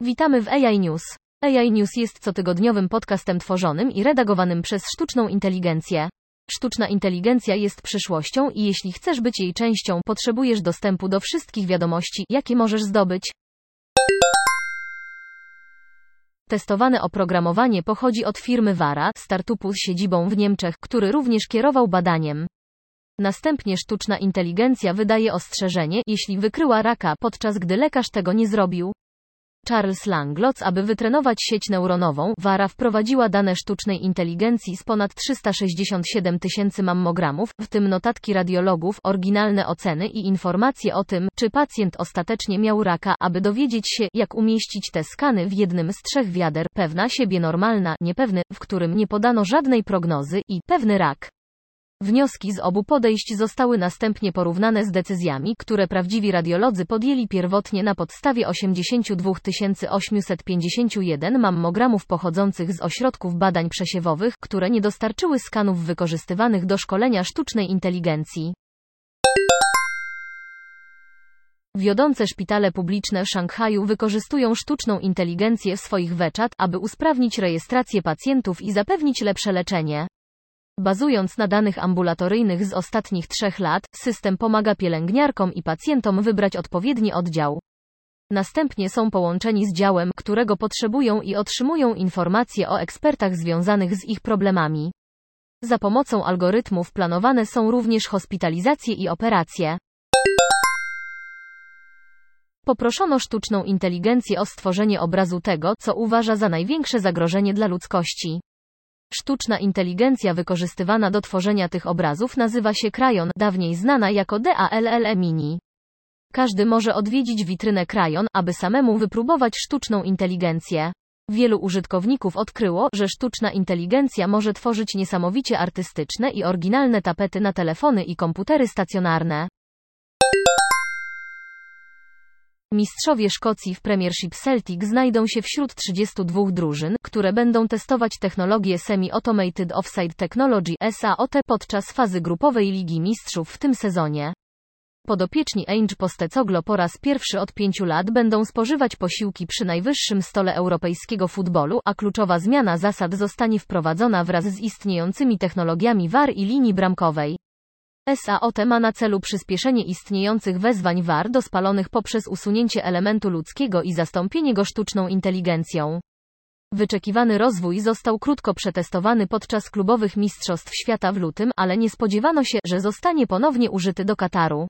Witamy w AI News. AI News jest cotygodniowym podcastem tworzonym i redagowanym przez sztuczną inteligencję. Sztuczna inteligencja jest przyszłością i jeśli chcesz być jej częścią, potrzebujesz dostępu do wszystkich wiadomości, jakie możesz zdobyć. Testowane oprogramowanie pochodzi od firmy Vara, startupu z siedzibą w Niemczech, który również kierował badaniem. Następnie sztuczna inteligencja wydaje ostrzeżenie, jeśli wykryła raka, podczas gdy lekarz tego nie zrobił. Charles Langlots, aby wytrenować sieć neuronową, Vara wprowadziła dane sztucznej inteligencji z ponad 367 tysięcy mammogramów, w tym notatki radiologów, oryginalne oceny i informacje o tym, czy pacjent ostatecznie miał raka, aby dowiedzieć się, jak umieścić te skany w jednym z trzech wiader, pewna siebie normalna, niepewny, w którym nie podano żadnej prognozy, i pewny rak. Wnioski z obu podejść zostały następnie porównane z decyzjami, które prawdziwi radiolodzy podjęli pierwotnie na podstawie 82 851 mammogramów pochodzących z ośrodków badań przesiewowych, które nie dostarczyły skanów wykorzystywanych do szkolenia sztucznej inteligencji. Wiodące szpitale publiczne w Szanghaju wykorzystują sztuczną inteligencję w swoich weczat, aby usprawnić rejestrację pacjentów i zapewnić lepsze leczenie. Bazując na danych ambulatoryjnych z ostatnich trzech lat, system pomaga pielęgniarkom i pacjentom wybrać odpowiedni oddział. Następnie są połączeni z działem, którego potrzebują i otrzymują informacje o ekspertach związanych z ich problemami. Za pomocą algorytmów planowane są również hospitalizacje i operacje. Poproszono sztuczną inteligencję o stworzenie obrazu tego, co uważa za największe zagrożenie dla ludzkości. Sztuczna inteligencja wykorzystywana do tworzenia tych obrazów nazywa się Krajon, dawniej znana jako DALL-E Mini. Każdy może odwiedzić witrynę Krajon, aby samemu wypróbować sztuczną inteligencję. Wielu użytkowników odkryło, że sztuczna inteligencja może tworzyć niesamowicie artystyczne i oryginalne tapety na telefony i komputery stacjonarne. Mistrzowie Szkocji w Premiership Celtic znajdą się wśród 32 drużyn, które będą testować technologię Semi-Automated Offside Technology SAOT podczas fazy grupowej Ligi Mistrzów w tym sezonie. Podopieczni Ange Postecoglo po raz pierwszy od pięciu lat będą spożywać posiłki przy najwyższym stole europejskiego futbolu, a kluczowa zmiana zasad zostanie wprowadzona wraz z istniejącymi technologiami VAR i linii bramkowej. SAOT ma na celu przyspieszenie istniejących wezwań VAR do spalonych poprzez usunięcie elementu ludzkiego i zastąpienie go sztuczną inteligencją. Wyczekiwany rozwój został krótko przetestowany podczas klubowych Mistrzostw Świata w lutym, ale nie spodziewano się, że zostanie ponownie użyty do Kataru.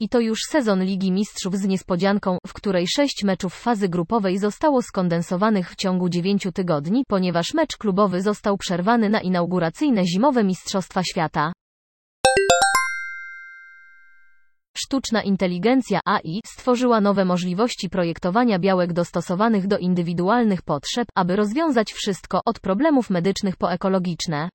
I to już sezon Ligi Mistrzów z niespodzianką, w której sześć meczów fazy grupowej zostało skondensowanych w ciągu dziewięciu tygodni, ponieważ mecz klubowy został przerwany na inauguracyjne zimowe Mistrzostwa Świata. Sztuczna inteligencja AI stworzyła nowe możliwości projektowania białek dostosowanych do indywidualnych potrzeb, aby rozwiązać wszystko od problemów medycznych po ekologiczne.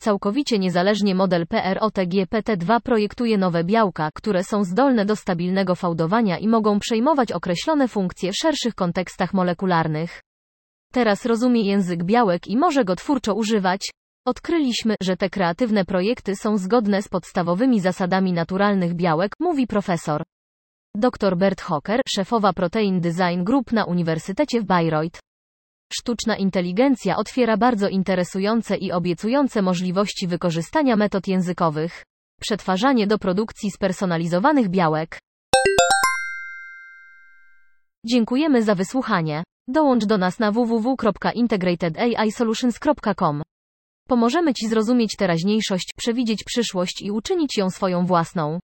Całkowicie niezależnie model PROTG-PT2 projektuje nowe białka, które są zdolne do stabilnego fałdowania i mogą przejmować określone funkcje w szerszych kontekstach molekularnych. Teraz rozumie język białek i może go twórczo używać, Odkryliśmy, że te kreatywne projekty są zgodne z podstawowymi zasadami naturalnych białek, mówi profesor. Dr Bert Hocker, szefowa Protein Design Group na Uniwersytecie w Bayreuth. Sztuczna inteligencja otwiera bardzo interesujące i obiecujące możliwości wykorzystania metod językowych. Przetwarzanie do produkcji spersonalizowanych białek. Dziękujemy za wysłuchanie. Dołącz do nas na www.integratedAIsolutions.com. Pomożemy Ci zrozumieć teraźniejszość, przewidzieć przyszłość i uczynić ją swoją własną.